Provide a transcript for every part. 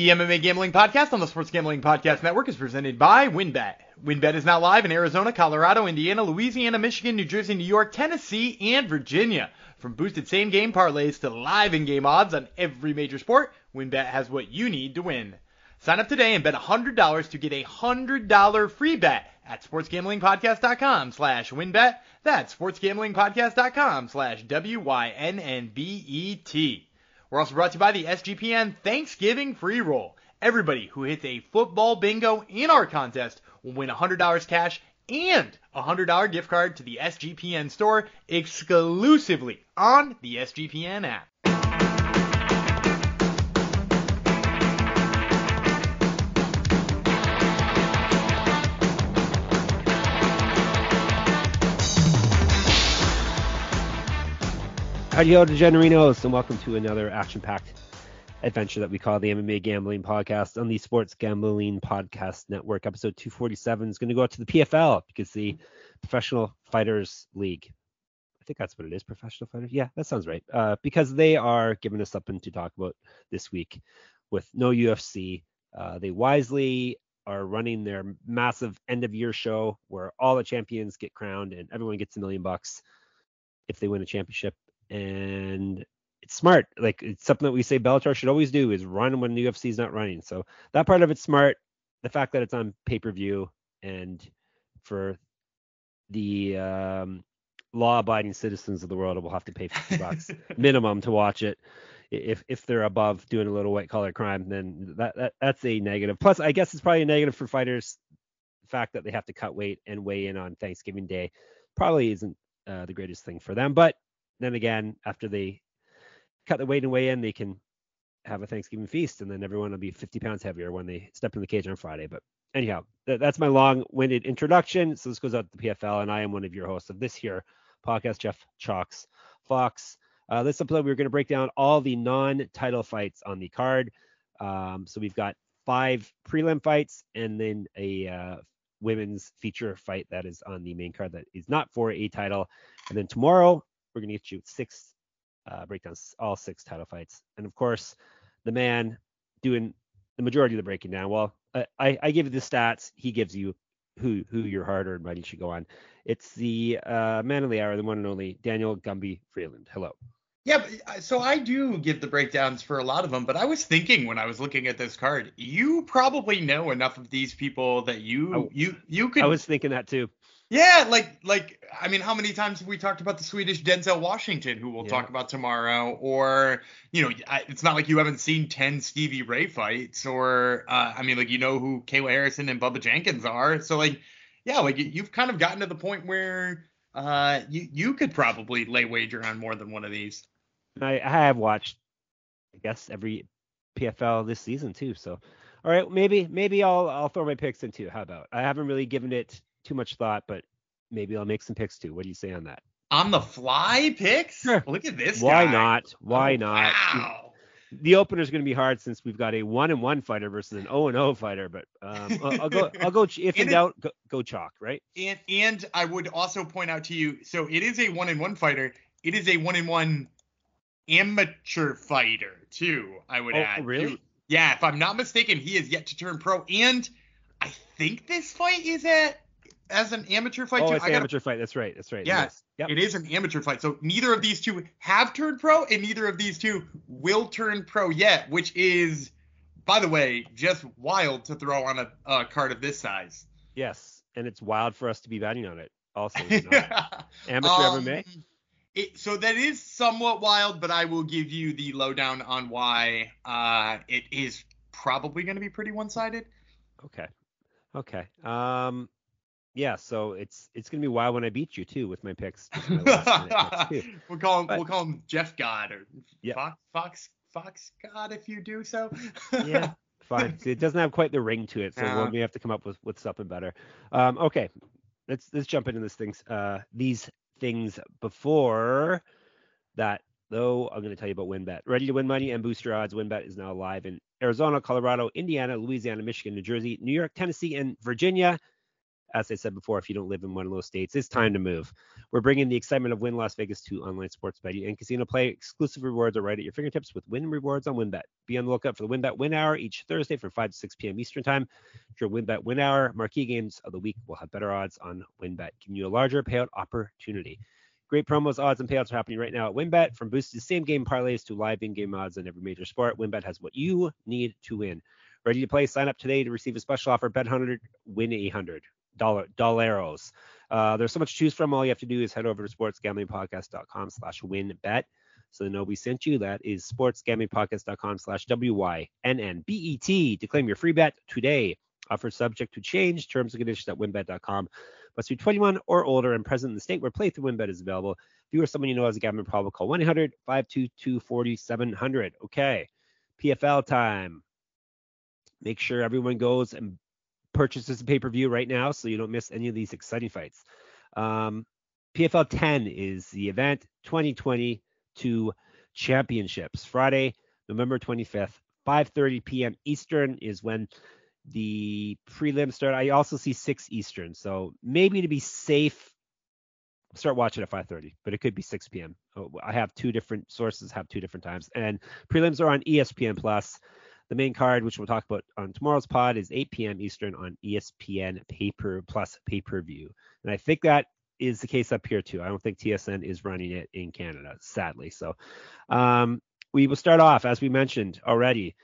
The MMA Gambling Podcast on the Sports Gambling Podcast Network is presented by WynnBET. WynnBET is now live in Arizona, Colorado, Indiana, Louisiana, Michigan, New Jersey, New York, Tennessee, and Virginia. From boosted same game parlays to live in game odds on every major sport, WynnBET has what you need to win. Sign up today and bet $100 to get a $100 free bet at sportsgamblingpodcast.com slash wynnbet. That's sportsgamblingpodcast.com slash W-Y-N-N-B-E-T. We're also brought to you by the SGPN Thanksgiving Free Roll. Everybody who hits a football bingo in our contest will win $100 cash and a $100 gift card to the SGPN store exclusively on the SGPN app. Howdy, DeGenerinos, and welcome to another action-packed adventure that we call the MMA Gambling Podcast on the Sports Gambling Podcast Network. Episode 247 is going to go out to the PFL because the Professional Fighters League. I think that's what it is, Professional Fighters. Yeah, that sounds right. Uh, because they are giving us something to talk about this week with no UFC. Uh, they wisely are running their massive end-of-year show where all the champions get crowned and everyone gets a million bucks if they win a championship and it's smart. Like it's something that we say Bellator should always do is run when the UFC is not running. So that part of it's smart. The fact that it's on pay per view and for the um, law-abiding citizens of the world will have to pay 50 bucks minimum to watch it. If if they're above doing a little white collar crime, then that, that that's a negative. Plus, I guess it's probably a negative for fighters. The fact that they have to cut weight and weigh in on Thanksgiving Day probably isn't uh, the greatest thing for them. But then again, after they cut the weight and weigh in, they can have a Thanksgiving feast, and then everyone will be 50 pounds heavier when they step in the cage on Friday. But anyhow, th- that's my long-winded introduction. So this goes out to the PFL, and I am one of your hosts of this here podcast, Jeff Chalks Fox. Uh, this episode, we're going to break down all the non-title fights on the card. Um, so we've got five prelim fights, and then a uh, women's feature fight that is on the main card that is not for a title. And then tomorrow, we're going to get you six uh, breakdowns, all six title fights. And of course, the man doing the majority of the breaking down. Well, I, I give you the stats. He gives you who who your hard-earned money should go on. It's the uh, man of the hour, the one and only Daniel Gumby Vreeland. Hello. Yeah, so I do give the breakdowns for a lot of them, but I was thinking when I was looking at this card, you probably know enough of these people that you I, you you could. I was thinking that too. Yeah, like like I mean, how many times have we talked about the Swedish Denzel Washington, who we'll Yeah. talk about tomorrow? Or you know, I- it's not like you haven't seen ten Stevie Ray fights, or uh, I mean, like you know who Kayla Harrison and Bubba Jenkins are. So like, yeah, like you- you've kind of gotten to the point where uh you you could probably lay wager on more than one of these. I, I have watched, I guess, every PFL this season too. So, all right, maybe maybe I'll I'll throw my picks in too. How about? I haven't really given it too much thought, but maybe I'll make some picks too. What do you say on that? On the fly picks? Sure. Look at this Why guy. not? Why Oh, not? Wow. The opener is going to be hard since we've got a one and one fighter versus an zero and zero fighter. But um, I'll, I'll go. I'll go. If in And doubt, go, go chalk. Right? And and I would also point out to you, so it is a one in one fighter. It is a one in one amateur fighter too. I would Oh, add. really? too. Yeah, if I'm not mistaken, he is yet to turn pro. And I think this fight is at as an amateur fight Oh, too. it's gotta- amateur fight. That's right. That's right. Yeah, Yes. Yep. It is an amateur fight. So neither of these two have turned pro, and neither of these two will turn pro yet, which is, by the way, just wild to throw on a, a card of this size. Yes. And it's wild for us to be betting on it. Also, you know. amateur Um, MMA. It, so that is somewhat wild, but I will give you the lowdown on why uh, it is probably going to be pretty one-sided. Okay. Okay. Um yeah, so it's it's gonna be wild when I beat you too with my picks. my picks, we'll call him But- we'll call him Jeff God or Yeah. Fox Fox Fox God if you do so. yeah, fine. See, it doesn't have quite the ring to it, so Yeah. we'll may have to come up with, with something better. Um, okay, let's let's jump into this things. Uh, these things before that, though, I'm going to tell you about WynnBET. Ready to win money and boost your odds. WynnBET is now live in Arizona, Colorado, Indiana, Louisiana, Michigan, New Jersey, New York, Tennessee, and Virginia. As I said before, if you don't live in one of those states, it's time to move. We're bringing the excitement of Wynn Las Vegas to online sports betting and casino play. Exclusive rewards are right at your fingertips with Wynn Rewards on WynnBET. Be on the lookout for the WynnBET Win Hour each Thursday from 5 to 6 p.m. Eastern Time. During WynnBET Win Hour, marquee games of the week will have better odds on WynnBET, giving you a larger payout opportunity. Great promos, odds, and payouts are happening right now at WynnBET. From boosted same game parlays to live in game odds on every major sport, WynnBET has what you need to win. Ready to play? Sign up today to receive a special offer. Bet 100, win 800 dollar dollaros. Uh, there's so much to choose from. All you have to do is head over to sportsgamblingpodcast.com slash win bet. So they know we sent you. That is sportsgamblingpodcast.com slash W-Y-N-N-B-E-T to claim your free bet today. Offer subject to change. Terms and conditions at wynnbet.com. Must be 21 or older and present in the state where playthrough WynnBET is available. If you or someone you know has a gambling problem, call 1-800-522-4700. Okay. PFL time. Make sure everyone goes and purchases a pay-per-view right now so you don't miss any of these exciting fights. Um, PFL 10 is the event 2022 championships. Friday, November 25th, 5:30 p.m. Eastern is when the prelims start. I also see 6 Eastern, so maybe to be safe, start watching at 5:30, but it could be 6 p.m. I have two different sources have two different times, and prelims are on ESPN Plus. The main card, which we'll talk about on tomorrow's pod, is 8 p.m. Eastern on ESPN Paper Plus Pay Per View, and I think that is the case up here too. I don't think TSN is running it in Canada, sadly. So um, we will start off, as we mentioned already.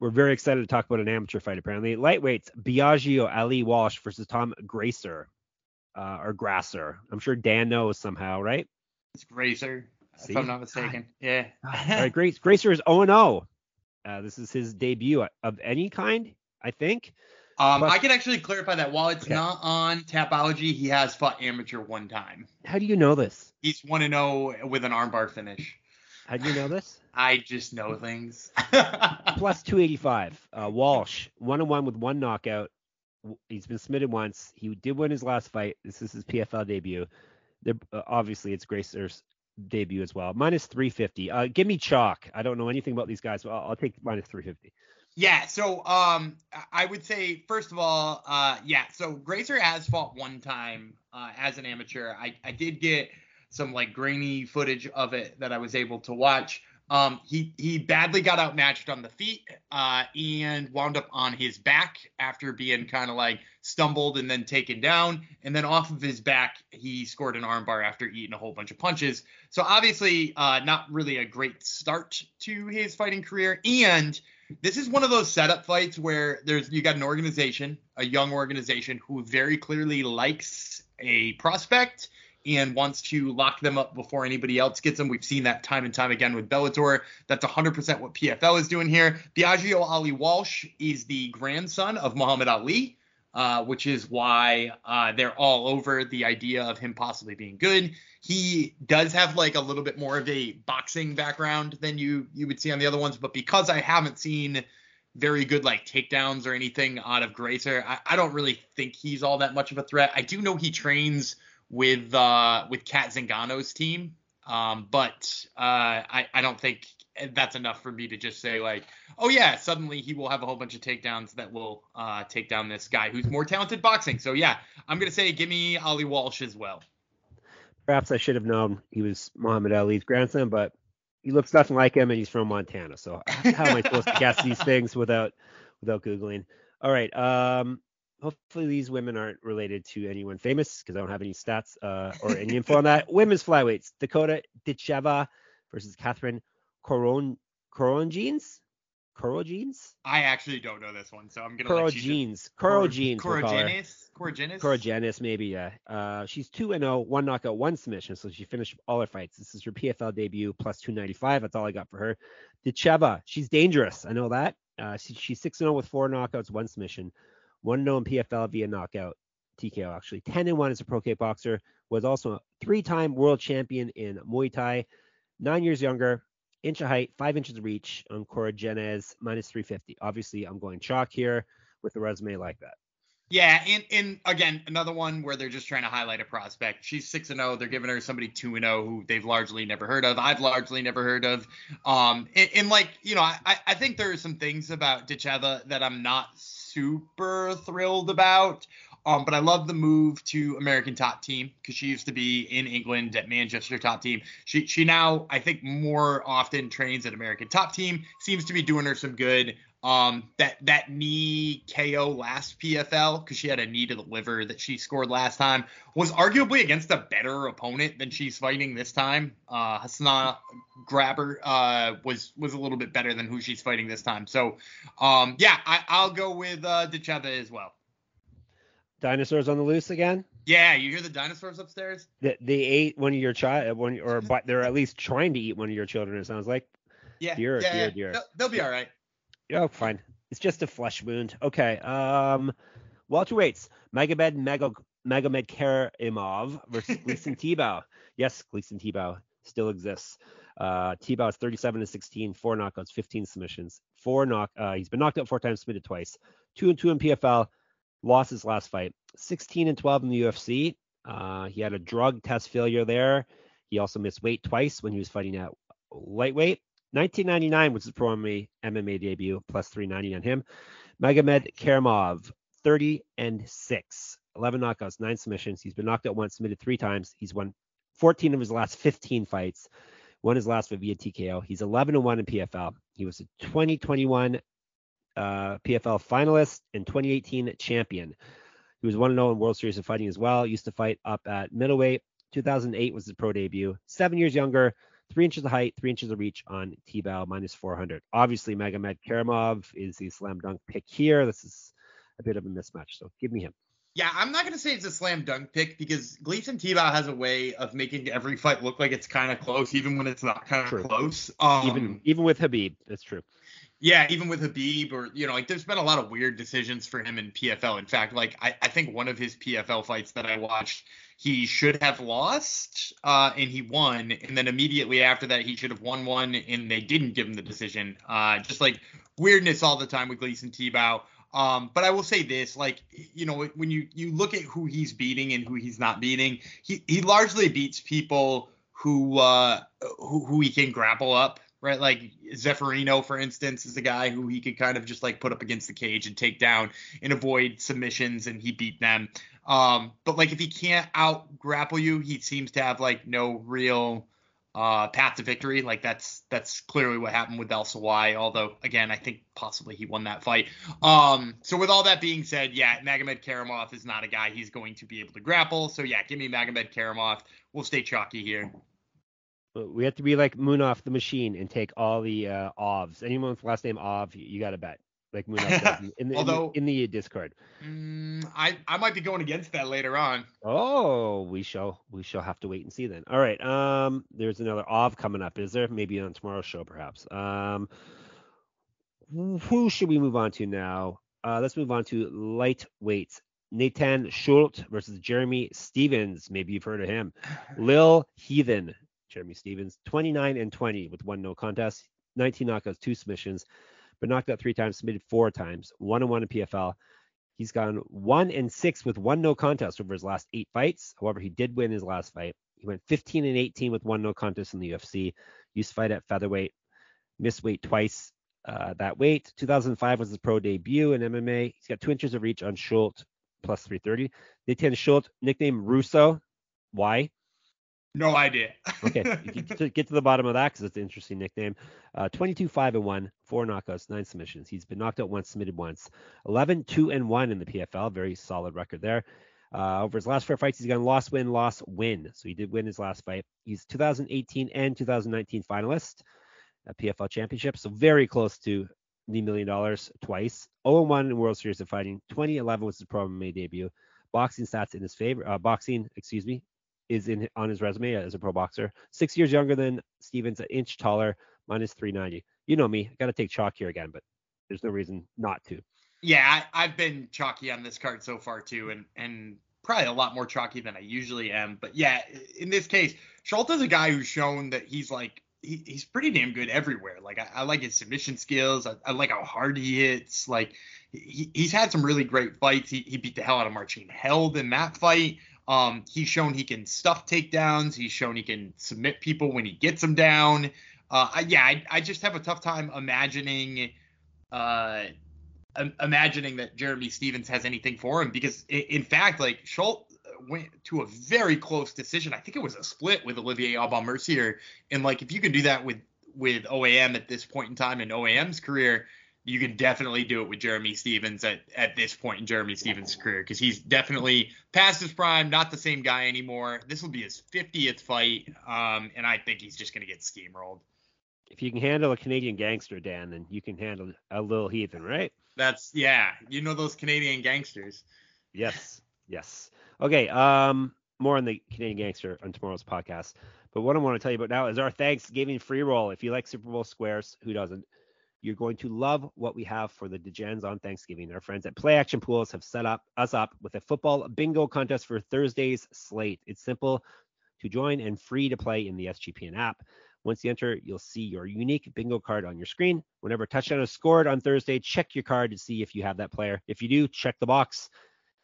We're very excited to talk about an amateur fight. Apparently, lightweights Biaggio Ali Walsh versus Tom Gracer uh, or Grasser. I'm sure Dan knows somehow, right? It's Gracer, See? if I'm not mistaken. Yeah. All right, Grace, Gracer is 0 0. Uh, this is his debut of any kind, I think. Um, but, I can actually clarify that while it's okay. not on Tapology, he has fought amateur one time. How do you know this? He's 1 0 with an armbar finish. How do you know this? I just know things. Plus 285. Uh, Walsh, one on one with one knockout. He's been submitted once. He did win his last fight. This is his PFL debut. Uh, obviously, it's Gracer's debut as well. Minus 350. Uh, give me chalk. I don't know anything about these guys, but I'll, I'll take minus 350. Yeah, so um, I would say first of all, uh, yeah, so Gracer has fought one time uh, as an amateur. I, I did get some like grainy footage of it that I was able to watch. Um, he he badly got outmatched on the feet uh, and wound up on his back after being kind of like stumbled and then taken down. And then off of his back, he scored an armbar after eating a whole bunch of punches. So obviously, uh, not really a great start to his fighting career. And this is one of those setup fights where there's you got an organization, a young organization who very clearly likes a prospect and wants to lock them up before anybody else gets them. We've seen that time and time again with Bellator. That's 100% what PFL is doing here. Biaggio Ali Walsh is the grandson of Muhammad Ali, uh, which is why uh, they're all over the idea of him possibly being good. He does have like a little bit more of a boxing background than you you would see on the other ones, but because I haven't seen very good like takedowns or anything out of Gracer, I, I don't really think he's all that much of a threat. I do know he trains – with uh, with Cat Zingano's team. Um, but uh, I, I don't think that's enough for me to just say like, oh yeah, suddenly he will have a whole bunch of takedowns that will uh, take down this guy who's more talented boxing. So yeah, I'm gonna say give me Ali Walsh as well. Perhaps I should have known he was Muhammad Ali's grandson, but he looks nothing like him, and he's from Montana. So how am I supposed to guess these things without without googling? All right. Um, hopefully these women aren't related to anyone famous because I don't have any stats uh, or any info on that. Women's flyweights: Dakota Ditcheva versus Catherine Coron Corongenes. Coral Jeans? I actually don't know this one, so I'm gonna Jeans. Coral Jeans. Corogenes. Corogenes. Corogenes, maybe. Yeah. Uh, she's two and zero, oh, one knockout, one submission, so she finished all her fights. This is her PFL debut, plus 295. That's all I got for her. Ditcheva, she's dangerous. I know that. Uh, she, she's six and zero oh with four knockouts, one submission. 1 0 in PFL via knockout. TKO actually. 10 and 1 as a pro kickboxer. Was also a three time world champion in Muay Thai. Nine years younger. Inch of height, five inches of reach on Corogenes, minus 350. Obviously, I'm going chalk here with a resume like that. Yeah, and, and again, another one where they're just trying to highlight a prospect. She's six and zero. Oh, they're giving her somebody two and zero oh who they've largely never heard of. I've largely never heard of. Um, and, and like you know, I I think there are some things about Ditcheva that I'm not super thrilled about. Um, but I love the move to American Top Team because she used to be in England at Manchester Top Team. She she now I think more often trains at American Top Team. Seems to be doing her some good. Um, that that knee KO last PFL because she had a knee to the liver that she scored last time was arguably against a better opponent than she's fighting this time. Uh, Hasna Grabber uh, was was a little bit better than who she's fighting this time. So, um, yeah, I, will go with uh, Ditcheva as well. Dinosaurs on the loose again? Yeah, you hear the dinosaurs upstairs? They, they ate one of your child, one or but they're at least trying to eat one of your children. It sounds like. Yeah. Dear, yeah, dear, yeah. dear. They'll, they'll be all right. Oh, fine. It's just a flesh wound. Okay. Um, Walter welterweights: Magomed Mago, Magomed Karimov versus Gleison Tibau. Yes, Gleison Tibau still exists. Uh, Tibau is 37 to 16, four knockouts, 15 submissions, four knock. Uh, he's been knocked out four times, submitted twice. Two and two in PFL. Lost his last fight. 16 and 12 in the UFC. Uh, he had a drug test failure there. He also missed weight twice when he was fighting at lightweight. 1999 was his pro MMA debut, plus 390 on him. Magomed Karimov, 30 and 6, 11 knockouts, 9 submissions. He's been knocked out once, submitted three times. He's won 14 of his last 15 fights. Won his last fight via TKO. He's 11 and 1 in PFL. He was a 2021 uh, PFL finalist and 2018 champion. He was 1 0 in World Series of Fighting as well. Used to fight up at middleweight. 2008 was his pro debut. Seven years younger three inches of height, three inches of reach on Tibau, minus 400. Obviously, Magomed Karimov is the slam dunk pick here. This is a bit of a mismatch, so give me him. Yeah, I'm not gonna say it's a slam dunk pick because Gleison Tibau has a way of making every fight look like it's kind of close, even when it's not kind of close. Um, even even with Khabib, that's true. Yeah, even with Khabib or you know, like there's been a lot of weird decisions for him in PFL. In fact, like I, I think one of his PFL fights that I watched, he should have lost, uh, and he won, and then immediately after that, he should have won one, and they didn't give him the decision. Uh, just like weirdness all the time with Gleison Tibau. Um, but I will say this, like, you know, when you you look at who he's beating and who he's not beating, he he largely beats people who uh who, who he can grapple up right? Like Zeffirino, for instance, is a guy who he could kind of just like put up against the cage and take down and avoid submissions, and he beat them. Um, but like if he can't out grapple you, he seems to have like no real uh, path to victory. Like that's that's clearly what happened with El Sawai. Although again, I think possibly he won that fight. Um, so with all that being said, yeah, Magomed Karimov is not a guy he's going to be able to grapple. So yeah, give me Magomed Karimov. We'll stay chalky here. We have to be like Munaf the machine and take all the uh, OVs. Anyone with last name Ov, you got to bet. Like Munaf in, the, Although, in, the, in the Discord. Mm, I I might be going against that later on. Oh, we shall we shall have to wait and see then. All right. Um, there's another Ov coming up. Is there? Maybe on tomorrow's show, perhaps. Um, who should we move on to now? Uh, let's move on to lightweights. Natan Schulte versus Jeremy Stephens. Maybe you've heard of him. Lil Heathen Jeremy Stephens, 29 and 20 with one no contest, 19 knockouts, two submissions, but knocked out three times, submitted four times, one and one in PFL. He's gone one and six with one no contest over his last eight fights. However, he did win his last fight. He went 15 and 18 with one no contest in the UFC. Used to fight at featherweight, missed weight twice. Uh, that weight. 2005 was his pro debut in MMA. He's got two inches of reach on Schulte plus 330. Natan Schulte, nickname Russo. Why? No idea. okay, get to, the bottom of that because it's an interesting nickname. Uh, 22 5 and 1, four knockouts, nine submissions. He's been knocked out once, submitted once. 11 2 and 1 in the PFL, very solid record there. Uh, over his last four fights, he's gone loss, win, loss, win. So he did win his last fight. He's 2018 and 2019 finalist at PFL Championship, so very close to the million dollars twice. 0 1 in World Series of Fighting. 2011 was his pro MMA debut. Boxing stats in his favor. Uh, boxing, excuse me, is in on his resume as a pro boxer. Six years younger than Stephens, an inch taller, minus 390. You know me, I got to take chalk here again, but there's no reason not to. Yeah, I, have been chalky on this card so far too, and and probably a lot more chalky than I usually am. But yeah, in this case, Schulte is a guy who's shown that he's like he, he's pretty damn good everywhere. Like I, I like his submission skills. I, I, like how hard he hits. Like he, he's had some really great fights. He, he beat the hell out of Marcin Held in that fight. Um, he's shown he can stuff takedowns. He's shown he can submit people when he gets them down. Uh, yeah, I, I just have a tough time imagining uh, imagining that Jeremy Stephens has anything for him because in fact, like Schulte went to a very close decision. I think it was a split with Olivier Aubin Mercier. And like if you can do that with with OAM at this point in time in OAM's career, you can definitely do it with Jeremy Stephens at, at this point in Jeremy Stephens' career because he's definitely past his prime, not the same guy anymore. This will be his 50th fight, um, and I think he's just going to get steamrolled. If you can handle a Canadian gangster, Dan, then you can handle a little heathen, right? That's yeah. You know those Canadian gangsters. Yes, yes. Okay. Um, more on the Canadian gangster on tomorrow's podcast. But what I want to tell you about now is our Thanksgiving free roll. If you like Super Bowl squares, who doesn't? You're going to love what we have for the DeGens on Thanksgiving. Our friends at Play Action Pools have set up us up with a football bingo contest for Thursday's slate. It's simple to join and free to play in the SGPN app. Once you enter, you'll see your unique bingo card on your screen. Whenever a touchdown is scored on Thursday, check your card to see if you have that player. If you do, check the box.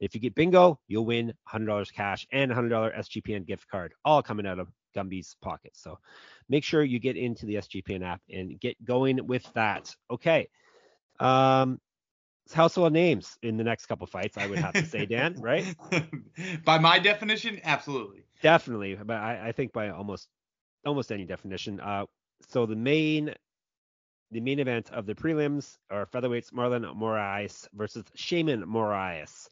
If you get bingo, you'll win $100 cash and $100 SGPN gift card, all coming out of Gumby's pocket. So make sure you get into the SGPN app and get going with that. Okay. Um, household names in the next couple fights, I would have to say, Dan, right? by my definition, absolutely. Definitely, but I, I think by almost almost any definition. Uh, so the main the main event of the prelims are featherweights Marlon Moraes versus Sheymon Moraes.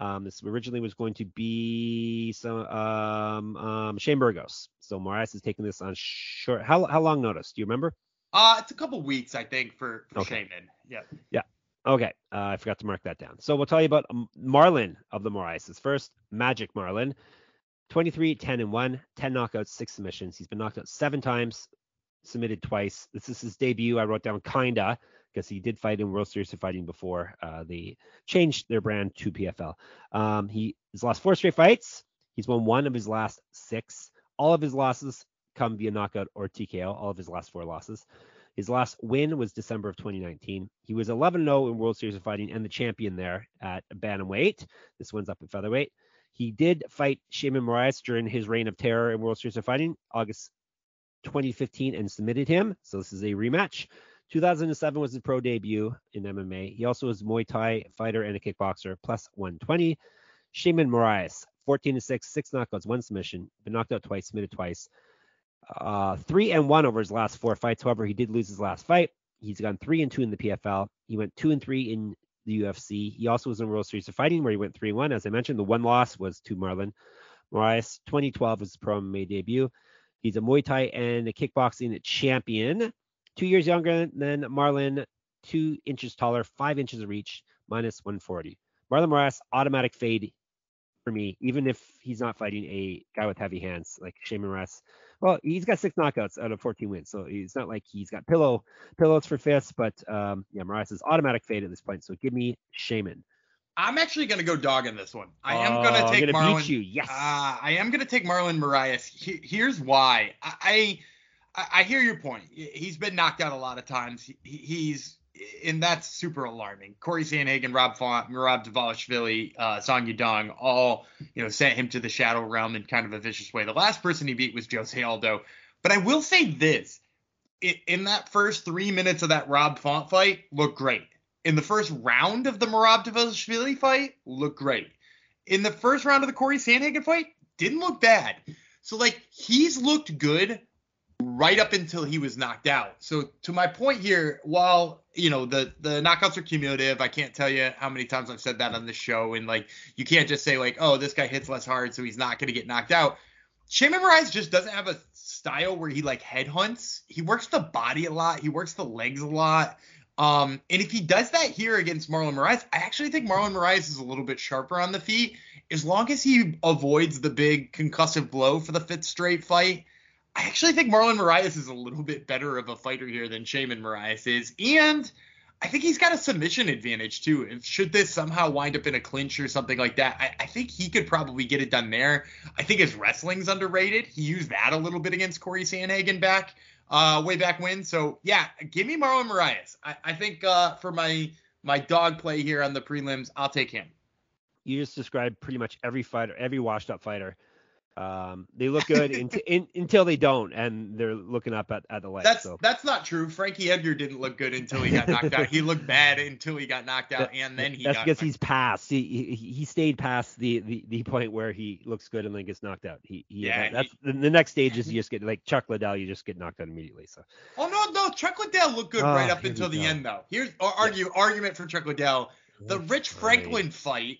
Um, this originally was going to be some um, um, Shane Burgos. So Moraes is taking this on short. How how long notice? Do you remember? Uh, it's a couple weeks, I think, for, for okay. Sheymon. Yeah. Yeah. Okay. Uh, I forgot to mark that down. So we'll tell you about Marlon of the Moraes. First, Magic Marlon. 23, 10, and 1, 10 knockouts, 6 submissions. He's been knocked out seven times, submitted twice. This is his debut. I wrote down kinda because he did fight in World Series of Fighting before uh, they changed their brand to PFL. Um, he has lost four straight fights. He's won one of his last six. All of his losses come via knockout or TKO. All of his last four losses. His last win was December of 2019. He was 11-0 in World Series of Fighting and the champion there at bantamweight. This one's up at featherweight. He did fight Sheymon Moraes during his reign of terror in World Series of Fighting, August 2015, and submitted him. So this is a rematch. 2007 was his pro debut in MMA. He also was Muay Thai fighter and a kickboxer, plus 120. Sheymon Moraes, 14 to 6, six knockouts, one submission, been knocked out twice, submitted twice. Uh, three and one over his last four fights. However, he did lose his last fight. He's gone three and two in the PFL. He went two and three in the UFC. He also was in World Series of Fighting where he went three and one. As I mentioned, the one loss was to Marlon Moraes. 2012 was his pro MMA debut. He's a Muay Thai and a kickboxing champion two years younger than Marlon, two inches taller, five inches of reach, minus 140. Marlon Moraes, automatic fade for me, even if he's not fighting a guy with heavy hands like Shane Moraes. Well, he's got six knockouts out of 14 wins, so it's not like he's got pillow pillows for fists, but um, yeah, Moraes is automatic fade at this point. So give me Sheymon. I'm actually going to go dog in this one. I am going to oh, take Marlon. Beat you. Yes. Uh, I am going to take Marlon Moraes. He, here's why. I, I I, hear your point. He's been knocked out a lot of times. he's and that's super alarming. Corey Sandhagen, Rob Font, Merab Dvalishvili, uh, Song Yadong all you know sent him to the shadow realm in kind of a vicious way. The last person he beat was Jose Aldo. But I will say this: in that first three minutes of that Rob Font fight, looked great. In the first round of the Merab Dvalishvili fight, looked great. In the first round of the Corey Sandhagen fight, didn't look bad. So like he's looked good right up until he was knocked out. So to my point here, while you know the the knockouts are cumulative, I can't tell you how many times I've said that on the show, and like you can't just say like, oh, this guy hits less hard, so he's not going to get knocked out. Sheymon Moraes just doesn't have a style where he like head hunts. He works the body a lot. He works the legs a lot. Um, and if he does that here against Marlon Moraes, I actually think Marlon Moraes is a little bit sharper on the feet. As long as he avoids the big concussive blow for the fifth straight fight, I actually think Marlon Moraes is a little bit better of a fighter here than Sheymon Moraes is, and I think he's got a submission advantage too. If should this somehow wind up in a clinch or something like that, I, I, think he could probably get it done there. I think his wrestling's underrated. He used that a little bit against Corey Sandhagen back uh, way back when. So yeah, give me Marlon Moraes. I, I think uh, for my my dog play here on the prelims, I'll take him. You just described pretty much every fighter, every washed up fighter Um, they look good in, in, until they don't, and they're looking up at, at the legs. That's so. that's not true. Frankie Edgar didn't look good until he got knocked out. He looked bad until he got knocked out, and then he. That's got because he's past. He, he he stayed past the, the the point where he looks good and then gets knocked out. He, he Yeah, That's the, the next stage is you just get like Chuck Liddell, you just get knocked out immediately. So Oh no, no, Chuck Liddell looked good Oh, right up until the go. end though. Here's argue argument for Chuck Liddell. The Rich. Franklin fight,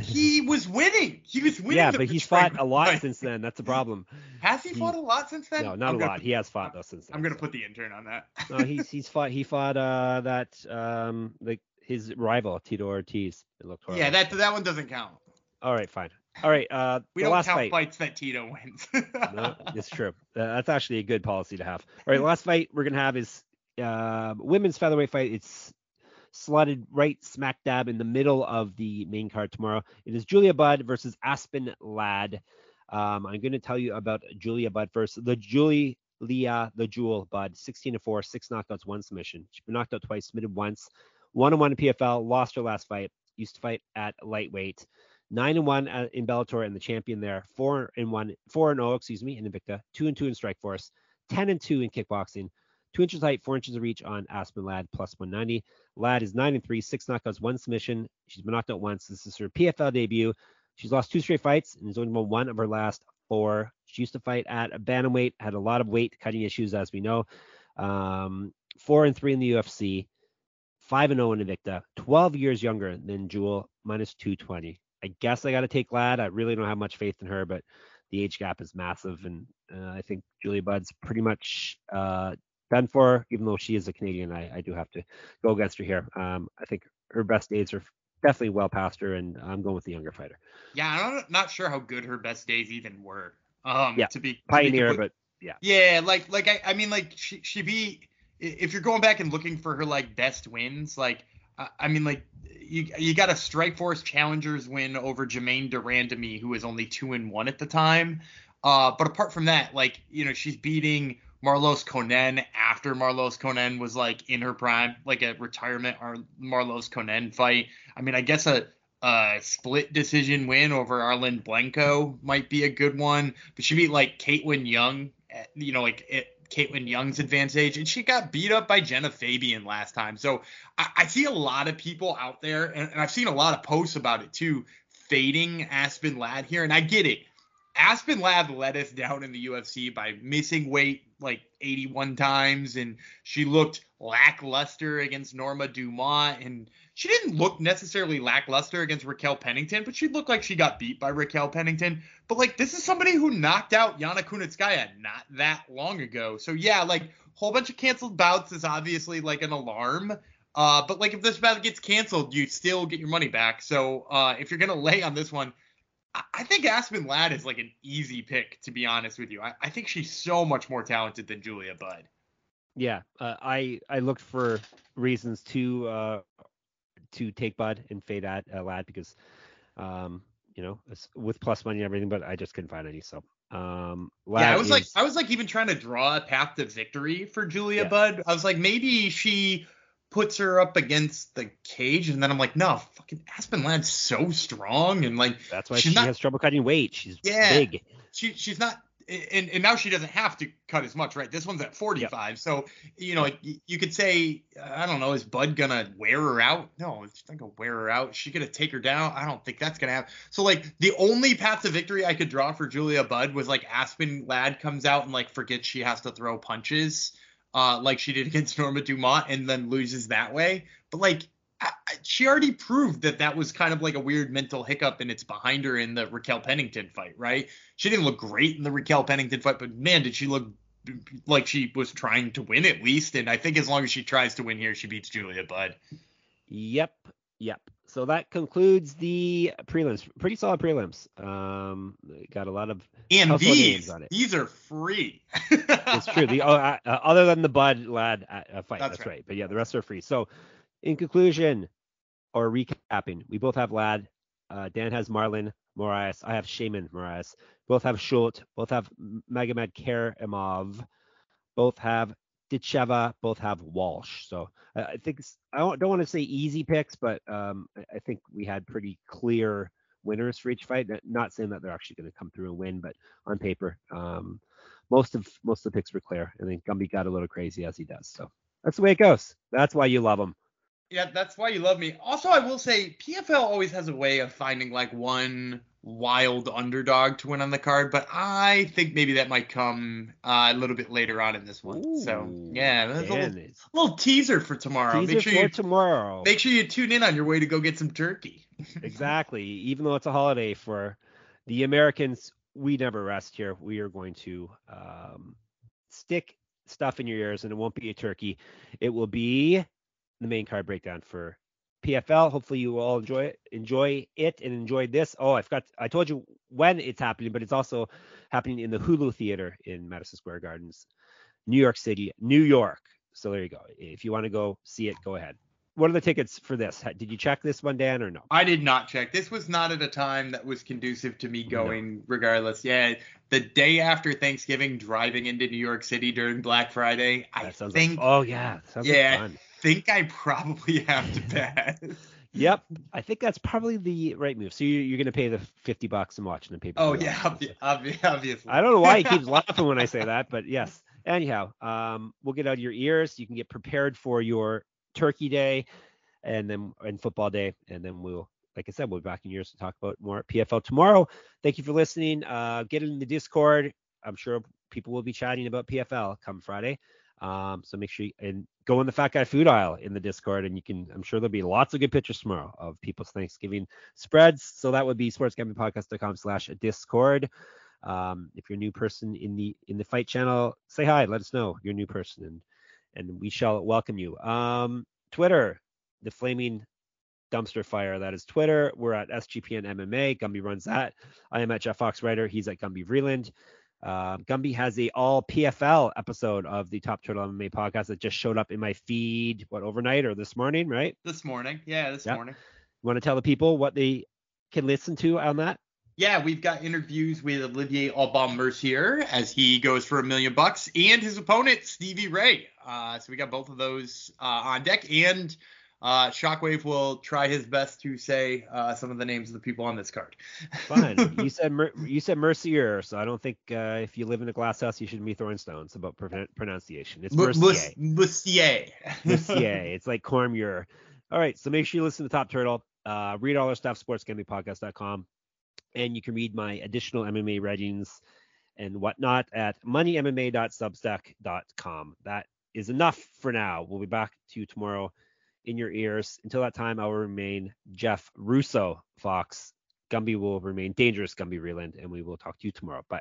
he was winning. He was winning. yeah, but he's fought a lot since then. That's a problem. Has he he- fought a lot since then? No, not I'm a lot. He has fought though since then. I'm gonna so. put the intern on that. no, he's he's fought he fought uh that um like his rival Tito Ortiz. It looked horrible. yeah, that that one doesn't count. All right, fine. All right, uh We don't last count fight. fights that Tito wins. no, it's true. Uh, that's actually a good policy to have. All right, last fight we're gonna have is uh, women's featherweight fight. It's slotted right smack dab in the middle of the main card tomorrow. It is Julia Budd versus Aspen Ladd. Um, I'm going to tell you about Julia Budd first. The Julie Leah, the Jewel Budd, 16 to 4, six knockouts, one submission. She's been knocked out twice, submitted once, one and one in PFL, lost her last fight. Used to fight at lightweight. Nine and one in Bellator and the champion there. Four and one, four and oh, excuse me, in Invicta. Two and two in Strikeforce. Ten and two in kickboxing. Two inches height, four inches of reach on Aspen Ladd plus 190. Ladd is nine and three, six knockouts, one submission. She's been knocked out once. This is her PFL debut. She's lost two straight fights and has only won one of her last four. She used to fight at a bantamweight, had a lot of weight cutting issues, as we know. Um, four and three in the UFC, five and zero in Invicta. Twelve years younger than Jewel, minus 220. I guess I got to take Ladd. I really don't have much faith in her, but the age gap is massive, and uh, I think Julia Budd's pretty much uh, done for. her, Even though she is a Canadian, I, I do have to go against her here. Um, I think her best days are definitely well past her, and I'm going with the younger fighter. yeah, I'm not, not sure how good her best days even were. Um, Yeah, to be to be Pioneer, but Yeah, yeah, like like I, I mean like she she be if you're going back and looking for her like best wins, like I, I mean like you you got a Strikeforce Challengers win over Germaine de Randamie who was only two and one at the time. Uh, but apart from that, like you know she's beating Marloes Coenen after Marloes Coenen was like in her prime, like a retirement or Marloes Coenen fight. I mean I guess a a split decision win over Arlene Blencowe might be a good one, but she beat like Caitlin Young, at, you know, like eh, at Caitlin Young's advanced age, and she got beat up by Genah Fabian last time. So I, I see a lot of people out there, and, and I've seen a lot of posts about it too, fading Aspen Ladd here, and I get it. Aspen Ladd let us down in the UFC by missing weight like 81 times, and she looked lackluster against Norma Dumont, and she didn't look necessarily lackluster against Raquel Pennington, but she looked like she got beat by Raquel Pennington. But like this is somebody who knocked out Yana Kunitskaya not that long ago. So yeah, like whole bunch of canceled bouts is obviously like an alarm. Uh, but like if this bout gets canceled, you still get your money back. So uh, if you're gonna lay on this one, I, think Aspen Ladd is like an easy pick to be honest with you. I, I think she's so much more talented than Julia Budd. yeah, uh, I I looked for reasons to uh, to take Budd and fade at uh, Ladd because um, you know with plus money and everything, but I just couldn't find any. So um, Ladd yeah, I was like, I was like even trying to draw a path to victory for Julia Yeah. Budd. I was like, maybe she puts her up against the cage, and then I'm like, no, fucking Aspen Ladd's so strong, and like that's why she's she not- has trouble cutting weight. She's Yeah. big. she she's not. And, and now she doesn't have to cut as much, right? This one's at 45, so you know like, you could say, I don't know, is Budd gonna wear her out? No, she's not gonna wear her out. She gonna take her down? I don't think that's gonna happen. So like the only path to victory I could draw for Julia Budd was like Aspen Ladd comes out and like forgets she has to throw punches, uh, like she did against Norma Dumont, and then loses that way. But like I, she already proved that that was kind of like a weird mental hiccup, and it's behind her in the Raquel Pennington fight, right? She didn't look great in the Raquel Pennington fight, but man, did she look like she was trying to win at least. And I think as long as she tries to win here, she beats Julia Budd. Yep, yep. So that concludes the prelims. Pretty solid prelims. Um, got a lot of. And these, names on it. these are free. It's true. The oh, uh, uh, other than the Budd Ladd uh, uh, fight, That's that's, right. right. But yeah, the rest are free. So, in conclusion, or recapping, we both have Ladd. Uh, Dan has Marlon Moraes. I have Sheymon Moraes. Both have Schulte. Both have Magomed Karimov. Both have Ditcheva. Both have Walsh. So I think I don't, don't want to say easy picks, but um, I- I think we had pretty clear winners for each fight. Not saying that they're actually going to come through and win, but on paper, um, most of most of the picks were clear. And then Gumby got a little crazy as he does. So that's the way it goes. That's why you love him. Yeah, that's why you love me. Also, I will say PFL always has a way of finding like one wild underdog to win on the card, but I think maybe that might come uh, a little bit later on in this one. Ooh, so yeah, that's a little, little teaser for tomorrow. Teaser make sure for you tomorrow. make sure you tune in on your way to go get some turkey. exactly. Even though it's a holiday for the Americans, we never rest here. We are going to um, stick stuff in your ears, and it won't be a turkey. It will be the main card breakdown for PFL. Hopefully, you will all enjoy it, enjoy it, and enjoy this. Oh, I forgot. I told you when it's happening, but it's also happening in the Hulu Theater in Madison Square Gardens, New York City, New York. So there you go. If you want to go see it, go ahead. What are the tickets for this? Did you check this one, Dan, or no? I did not check. This was not at a time that was conducive to me going, regardless. Yeah, the day after Thanksgiving, driving into New York City during Black Friday, I That sounds think like, oh yeah, sounds Yeah. like fun. Think I probably have to pass. Yep, I think that's probably the right move. So you, you're gonna pay the fifty bucks and watching the paper. oh yeah, obvi- obvi- obviously. I don't know why he keeps laughing when I say that, but yes. Anyhow, um, we'll get out of your ears. You can get prepared for your Turkey Day, and then and football day, and then we'll, like I said, we'll be back in yours to talk about more PFL tomorrow. Thank you for listening. Uh, get in the Discord. I'm sure people will be chatting about PFL come Friday. Um, so make sure you, and go in the Fat Guy Food aisle in the Discord, and you can. I'm sure there'll be lots of good pictures tomorrow of people's Thanksgiving spreads. So that would be sportsgamblingpodcast.com/slash Discord. Um, if you're a new person in the in the fight channel, say hi. Let us know you're a new person, and and we shall welcome you. Um, Twitter, the flaming dumpster fire. That is Twitter. We're at SGPN MMA. Gumby runs that. I am at Jeff Fox Writer. He's at Gumby Vreeland. Uh, Gumby has a all PFL episode of the Top Turtle MMA podcast that just showed up in my feed, what overnight or this morning, right? This morning, yeah, this Yep. morning. You want to tell the people what they can listen to on that? Yeah, we've got interviews with Olivier Aubin Mercier as he goes for a million bucks and his opponent Stevie Ray. Uh, so we got both of those uh, on deck, and uh, Shockwave will try his best to say uh, some of the names of the people on this card. Fine. you said Mer- you said Mercier, so I don't think uh, if you live in a glass house you shouldn't be throwing stones about pro- pronunciation. It's Mercier. Mercier. Mercier. It's like Cormier. All right, so make sure you listen to Top Turtle. Uh, read all our stuff, sportsgamblingpodcast.com. And you can read my additional MMA writings and whatnot at moneymma.substack.com. That is enough for now. We'll be back to you tomorrow in your ears. Until that time, I will remain Jeff Russo Fox. Gumby will remain dangerous, Gumby Vreeland, and we will talk to you tomorrow. Bye.